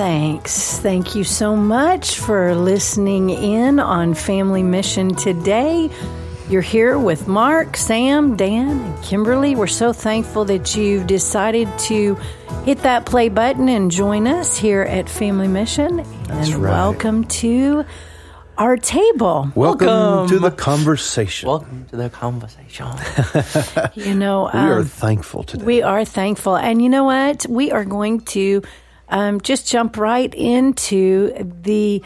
give thanks. Thank you so much for listening in on Family Mission today. You're here with Mark, Sam, Dan, and Kimberly. We're so thankful that you've decided to hit that play button and join us here at Family Mission. That's and right. welcome to our table. Welcome, Welcome. to the conversation. Welcome to the conversation. You know, we are um, thankful today. We are thankful. And you know what? We are going to um, just jump right into the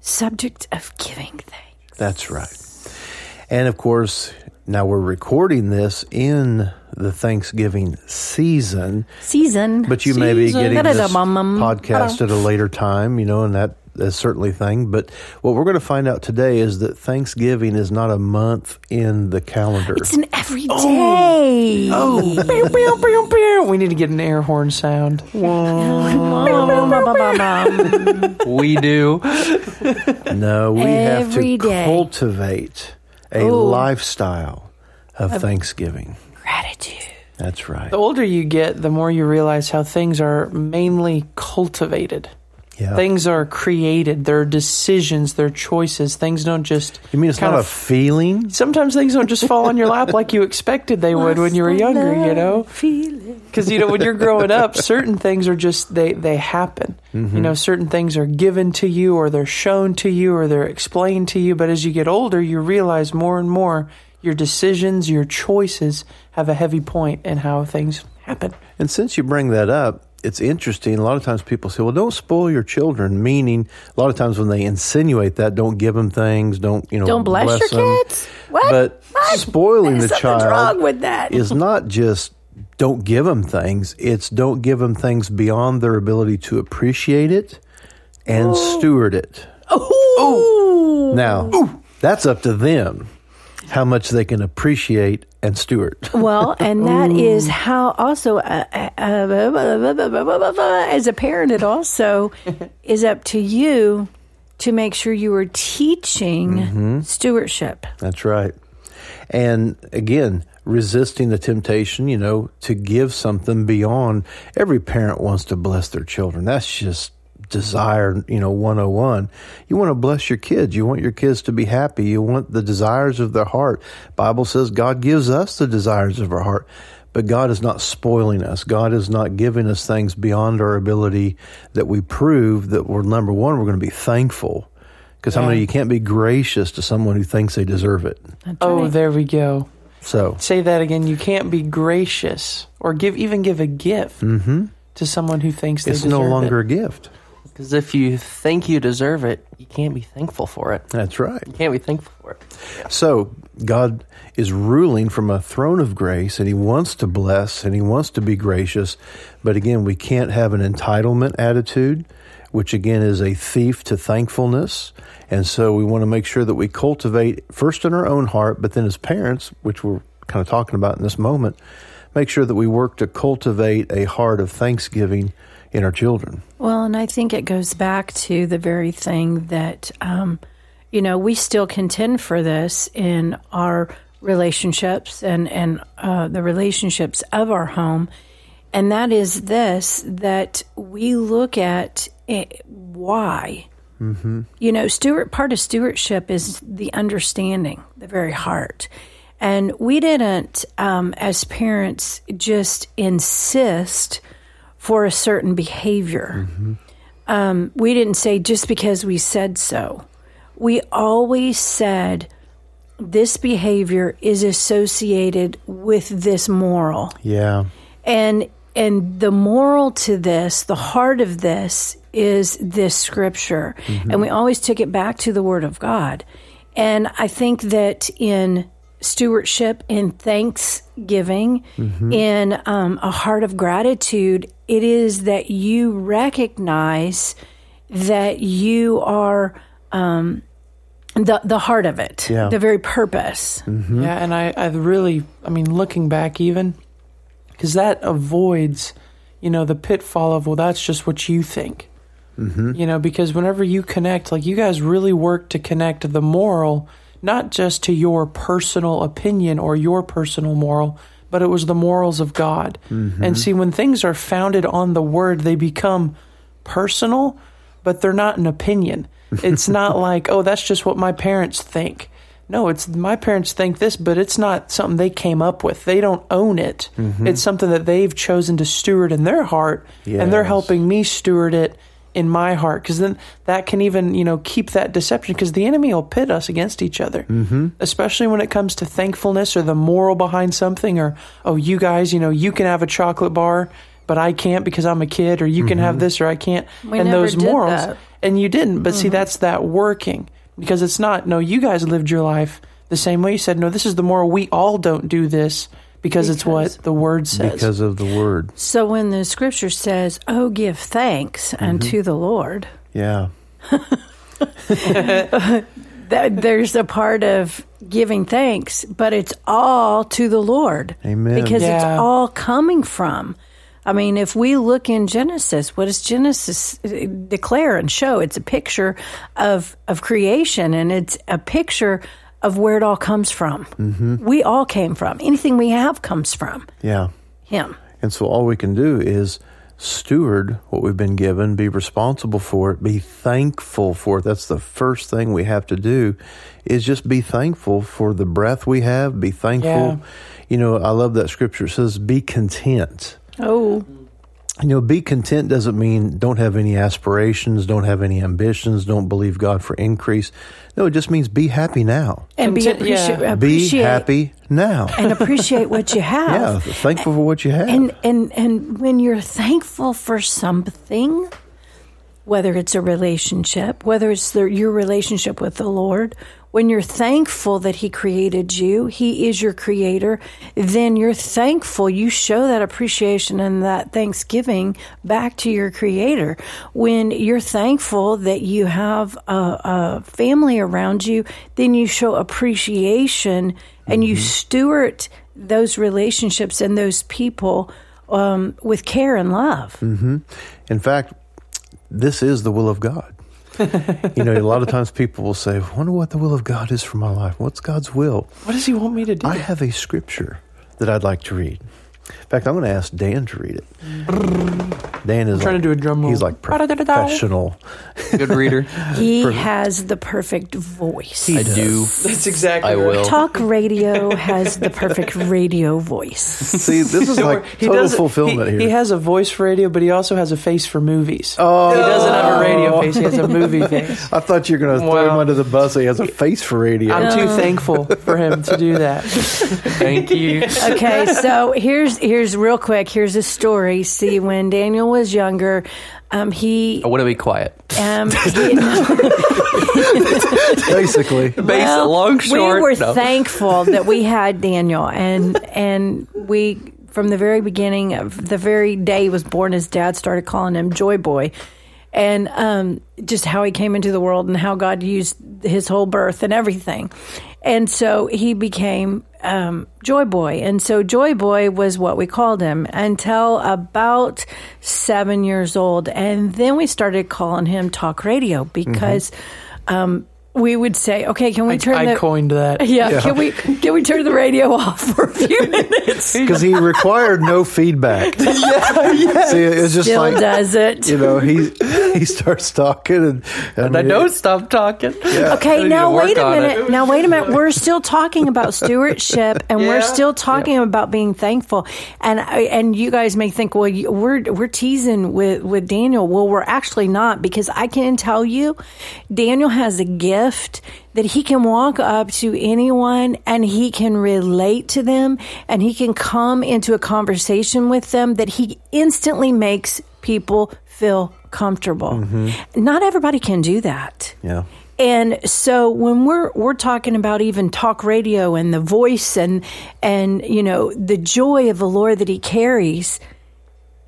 subject of giving thanks. That's right. And of course, now we're recording this in the Thanksgiving season, Season. but you may be getting this podcast at a later time, you know, and that is certainly thing. But what we're going to find out today is that Thanksgiving is not a month in the calendar. it's an everyday. Oh, oh. pew, pew, pew, pew. we need to get an air horn sound. we do. no, we have to Every day. cultivate a Oh. lifestyle of Thanksgiving. Gratitude. That's right. The older you get, the more you realize how things are mainly cultivated. Yeah. Things are created. They're decisions. They're choices. Things don't just. You mean it's kind not a of- feeling? Sometimes things don't just fall on your lap like you expected they would when you were younger. You know. Because you know when you're growing up certain things are just they they happen mm-hmm. you know certain things are given to you or they're shown to you or they're explained to you but as you get older you realize more and more your decisions your choices have a heavy point in how things happen And since you bring that up, it's interesting. A lot of times people say, well, don't spoil your children, meaning a lot of times when they insinuate that, don't give them things, don't, you know, Don't bless, your them. kids? What? But What? spoiling the Something's child wrong with that. is not just don't give them things, it's don't give them things beyond their ability to appreciate it and oh. steward it. Ooh. Now, that's up to them how much they can appreciate and steward. Well, and that is how also, uh, uh, uh, as a parent, it also is up to you to make sure you are teaching stewardship. That's right. And again, resisting the temptation, you know, to give something beyond every parent wants to bless their children. That's just desire, you know, 101. You want to bless your kids. You want your kids to be happy. You want the desires of their heart. Bible says God gives us the desires of our heart. But God is not spoiling us. God is not giving us things beyond our ability that we prove that we're number one, we're going to be thankful. Because how many you can't be gracious to someone who thinks they deserve it. That's oh right. there we go So say that again you can't be gracious or give even give a gift mm-hmm. to someone who thinks they it's deserve no longer a gift. Because if you think you deserve it, you can't be thankful for it. That's right. You can't be thankful for it. So God is ruling from a throne of grace and he wants to bless and he wants to be gracious. But again, we can't have an entitlement attitude, which again is a thief to thankfulness. And so we want to make sure that we cultivate first in our own heart, but then as parents, which we're kind of talking about in this moment, make sure that we work to cultivate a heart of thanksgiving in our children. Well, and I think it goes back to the very thing that, um, you know, we still contend for this in our relationships and, and uh, the relationships of our home. And that is this that we look at it, why. Mm-hmm. You know, steward part of stewardship is the understanding, the very heart. And we didn't, um, as parents, just insist for a certain behavior. Um, we didn't say just because we said so. We always said this behavior is associated with this moral. Yeah. And and the moral to this, the heart of this is this scripture. And we always took it back to the word of God. And I think that in stewardship, in thanksgiving, in um, a heart of gratitude, it is that you recognize that you are um, the the heart of it, Yeah. the very purpose. Yeah, and I, I really, I mean, looking back even, because that avoids, you know, the pitfall of, well, that's just what you think. Mm-hmm. You know, because whenever you connect, like you guys really work to connect the moral, not just to your personal opinion or your personal moral, but it was the morals of God. Mm-hmm. And see, when things are founded on the word, they become personal, but they're not an opinion. It's not like, oh, that's just what my parents think. No, it's my parents think this, but it's not something they came up with. They don't own it. Mm-hmm. It's something that they've chosen to steward in their heart, and they're helping me steward it in my heart. Because then that can even, you know, keep that deception. Because the enemy will pit us against each other, mm-hmm. especially when it comes to thankfulness or the moral behind something. Or oh, you guys, you know, you can have a chocolate bar, but I can't because I'm a kid. Or you can have this, or I can't. We and never those did morals, that. and you didn't. But see, that's that working because it's not. No, you guys lived your life the same way. You said, no, this is the moral. We all don't do this because, it's what the word says. because of the word. So when the scripture says, "Oh, give thanks unto the Lord," Yeah. that there's a part of giving thanks, but it's all to the Lord. Amen. Because it's all coming from. I mean, if we look in Genesis, what does Genesis uh, declare and show? It's a picture of of creation, and it's a picture of where it all comes from. Mm-hmm. We all came from. Anything we have comes from Yeah. Him. And so all we can do is steward what we've been given, be responsible for it, be thankful for it. That's the first thing we have to do is just be thankful for the breath we have, be thankful. Yeah. You know, I love that scripture it says be content. Oh, You know, be content doesn't mean don't have any aspirations, don't have any ambitions, don't believe God for increase. No, it just means be happy now. and be Content- yeah. appreciate, Be happy now. and appreciate what you have. Yeah, thankful for what you have. And and and when you're thankful for something, whether it's a relationship, whether it's the, your relationship with the Lord, when you're thankful that He created you, He is your creator, then you're thankful. You show that appreciation and that thanksgiving back to your creator. When you're thankful that you have a, a family around you, then you show appreciation and you steward those relationships and those people um, with care and love. In fact, this is the will of God. You know, a lot of times people will say, I wonder what the will of God is for my life. What's God's will? what does he want me to do? I have a scripture that I'd like to read. In fact, I'm going to ask Dan to read it. Dan is trying like, to do a drum roll. He's like professional. Good reader. He has the perfect voice. I do. That's exactly I right. will. Talk radio has the perfect radio voice. See, this is like He total does fulfillment he, here. He has a voice for radio, but he also has a face for movies. Oh, he doesn't have a radio face; he has a movie face. I thought you were going to throw him under the bus. He has a face for radio. I'm too oh. thankful for him to do that. Thank you. Okay, so here's here's real quick. Here's a story. See, when Daniel was younger, um, he I want to be quiet. um, he, Basically. Base, Well, long, short. We were no. thankful that we had Daniel, and and we from the very beginning of the very day he was born, his dad started calling him Joy Boy, and um, just how he came into the world and how God used his whole birth and everything, and so he became um, Joy Boy, and so Joy Boy was what we called him until about seven years old, and then we started calling him Talk Radio because. Um, we would say, "Okay, can we I, turn I the coined that. yeah, can we can we turn the radio off for a few minutes?" Because he required no feedback. See, it's just Still like, does it. you know, he he starts talking and, And I mean, don't stop talking. I Okay, now wait a minute. Now wait a minute. We're still talking about stewardship, and we're still talking about being thankful. And and you guys may think, well, you- we're we're teasing with with Daniel. Well, we're actually not because I can tell you, Daniel has a gift that he can walk up to anyone and he can relate to them and he can come into a conversation with them that he instantly makes people feel comfortable. Mm-hmm. Not everybody can do that. Yeah. And so when we're we're talking about even talk radio and the voice and and you know the joy of the Lord that he carries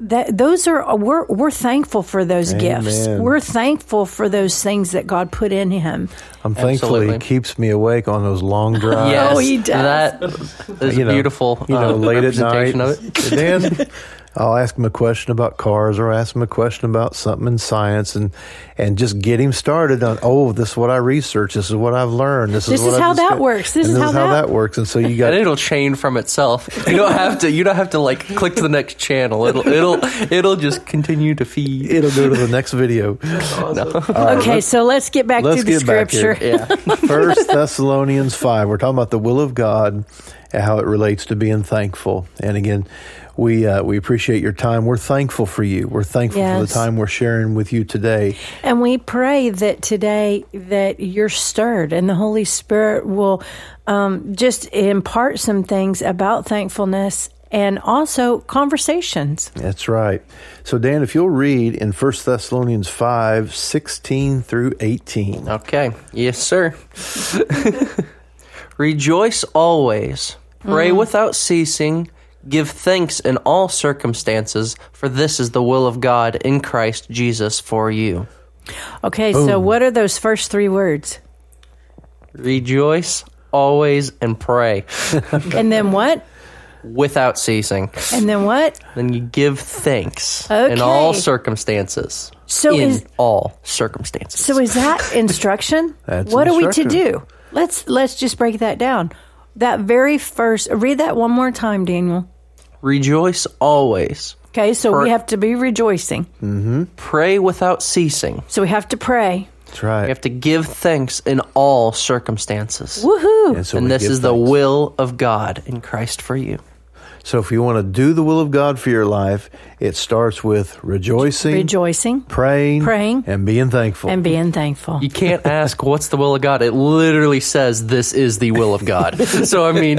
that those are we're we're thankful for those gifts. We're thankful for those things that God put in him. I'm thankful he keeps me awake on those long drives. Yes, Oh, he does. That is You know, beautiful. You know, uh, late at night. of it. Dan, I'll ask him a question about cars or ask him a question about something in science and and just get him started on oh this is what I researched this is what I've learned this, This is what is I've how that discovered." works. This And is how that- that works and so you got and it'll chain from itself. You don't have to. You don't have to like click to the next channel. It'll it'll it'll just continue to feed. it'll go to the next video. okay, so let's get back let's to the get scripture. here. Yeah. First Thessalonians five. We're talking about the will of God and how it relates to being thankful. And again, we uh, we appreciate your time. We're thankful for you. We're thankful for the time we're sharing with you today. And we pray that today that you're stirred and the Holy Spirit will um, just impart some things about thankfulness and also conversations. That's right. So Dan, if you'll read in First Thessalonians five sixteen through eighteen. Okay. Yes, sir. Rejoice always. Pray without ceasing. Give thanks in all circumstances, for this is the will of God in Christ Jesus for you. Okay, so what are those first three words? Rejoice always and pray And then what? without ceasing. And then what? Then you give thanks in all circumstances. So in is- all circumstances. So is that instruction? That's what are we to do? Let's let's just break that down. That very first read that one more time, Daniel. Rejoice always. Okay, so we have to be rejoicing. Mm-hmm. Pray without ceasing. So we have to pray. That's right. You have to give thanks in all circumstances. Woohoo! And so and this give is the will of God in Christ for you. So if you want to do the will of God for your life, it starts with rejoicing, Rejoicing praying, Praying. and being thankful. and being thankful. You can't ask what's the will of God. It literally says this is the will of God. so I mean,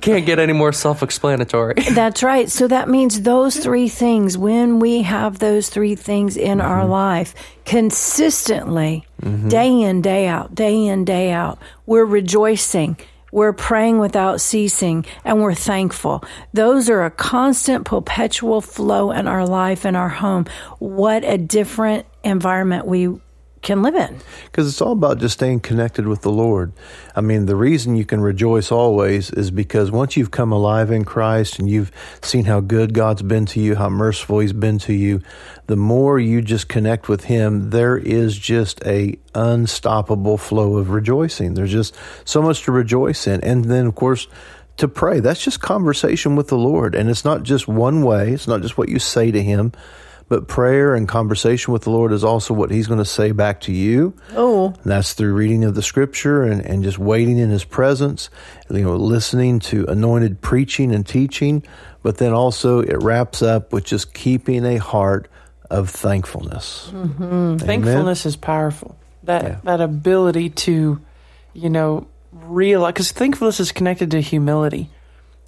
can't get any more self-explanatory. That's right. So that means those three things, when we have those three things in our mm-hmm. life consistently, mm-hmm. day in, day out, day in, day out, we're rejoicing. We're praying without ceasing and we're thankful. Those are a constant, perpetual flow in our life, in our home. What a different environment we can live in. Because it's all about just staying connected with the Lord. I mean, the reason you can rejoice always is because once you've come alive in Christ and you've seen how good God's been to you, how merciful He's been to you, the more you just connect with Him, there is just a unstoppable flow of rejoicing. There's just so much to rejoice in. And then, of course, to pray. That's just conversation with the Lord. And it's not just one way, it's not just what you say to Him. But prayer and conversation with the Lord is also what He's going to say back to you. Oh, And that's through reading of the scripture and, and just waiting in his presence, you know, listening to anointed preaching and teaching. But then also it wraps up with just keeping a heart of thankfulness. Mm-hmm. Thankfulness is powerful. That Yeah. that ability to, you know, realize because thankfulness is connected to humility.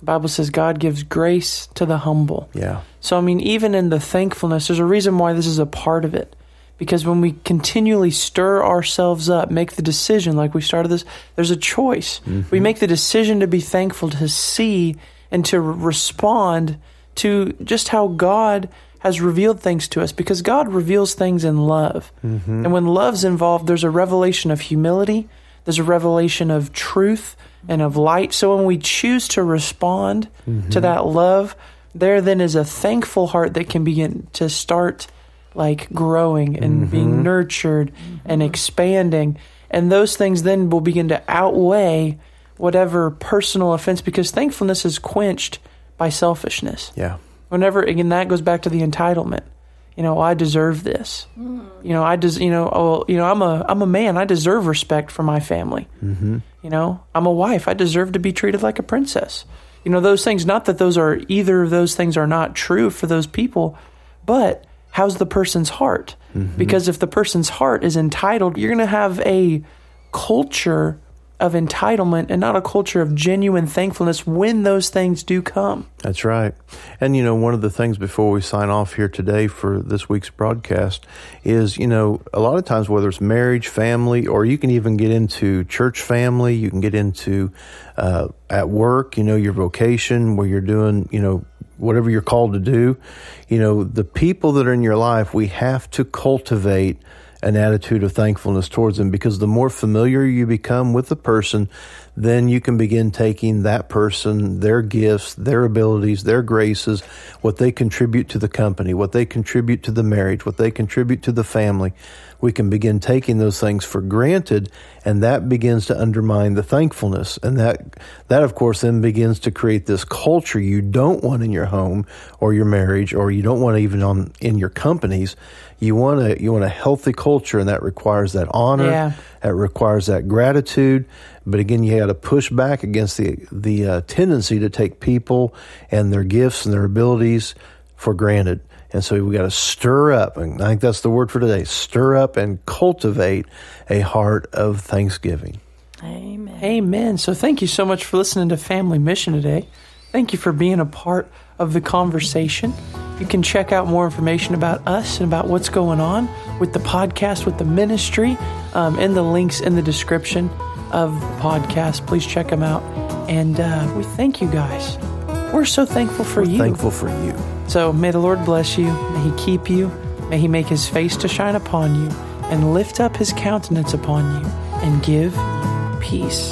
The Bible says God gives grace to the humble. Yeah. So I mean, even in the thankfulness, there's a reason why this is a part of it. Because when we continually stir ourselves up, make the decision, like we started this, there's a choice. Mm-hmm. We make the decision to be thankful, to see and to respond to just how God has revealed things to us. Because God reveals things in love. Mm-hmm. And when love's involved, there's a revelation of humility, there's a revelation of truth and of light. So when we choose to respond to mm-hmm. that love, there then is a thankful heart that can begin to start like growing and mm-hmm. being nurtured and mm-hmm. expanding. And those things then will begin to outweigh whatever personal offense because thankfulness is quenched by selfishness. Yeah. Whenever again that goes back to the entitlement. You know, I deserve this. Mm. You know, I des- you know, oh, you know, I'm a I'm a man. I deserve respect for my family. Mm-hmm. You know, I'm a wife. I deserve to be treated like a princess. You know, those things. Not that those are either of those things are not true for those people, but how's the person's heart? Mm-hmm. Because if the person's heart is entitled, you're going to have a culture of entitlement and not a culture of genuine thankfulness when those things do come. That's right. And, you know, one of the things before we sign off here today for this week's broadcast is, you know, a lot of times, whether it's marriage, family, or you can even get into church family, you can get into uh, at work, you know, your vocation where you're doing, you know, whatever you're called to do. You know, the people that are in your life, we have to cultivate an attitude of thankfulness towards them because the more familiar you become with the person, then you can begin taking that person, their gifts, their abilities, their graces, what they contribute to the company, what they contribute to the marriage, what they contribute to the family. We can begin taking those things for granted, and that begins to undermine the thankfulness. And that, that of course, then begins to create this culture you don't want in your home or your marriage, or you don't want even on in your companies. You want a you want a healthy culture, and that requires that honor. Yeah. That requires that gratitude. But again, you got to push back against the the uh, tendency to take people and their gifts and their abilities for granted. And so we got to stir up, and I think that's the word for today: stir up and cultivate a heart of thanksgiving. Amen. Amen. So thank you so much for listening to Family Mission today. Thank you for being a part of the conversation. You can check out more information about us and about what's going on with the podcast, with the ministry, um, and the links in the description of the podcast. Please check them out. And uh, we thank you guys. We're so thankful for you. Thankful for you. So may the Lord bless you. May He keep you. May He make His face to shine upon you and lift up His countenance upon you and give you peace.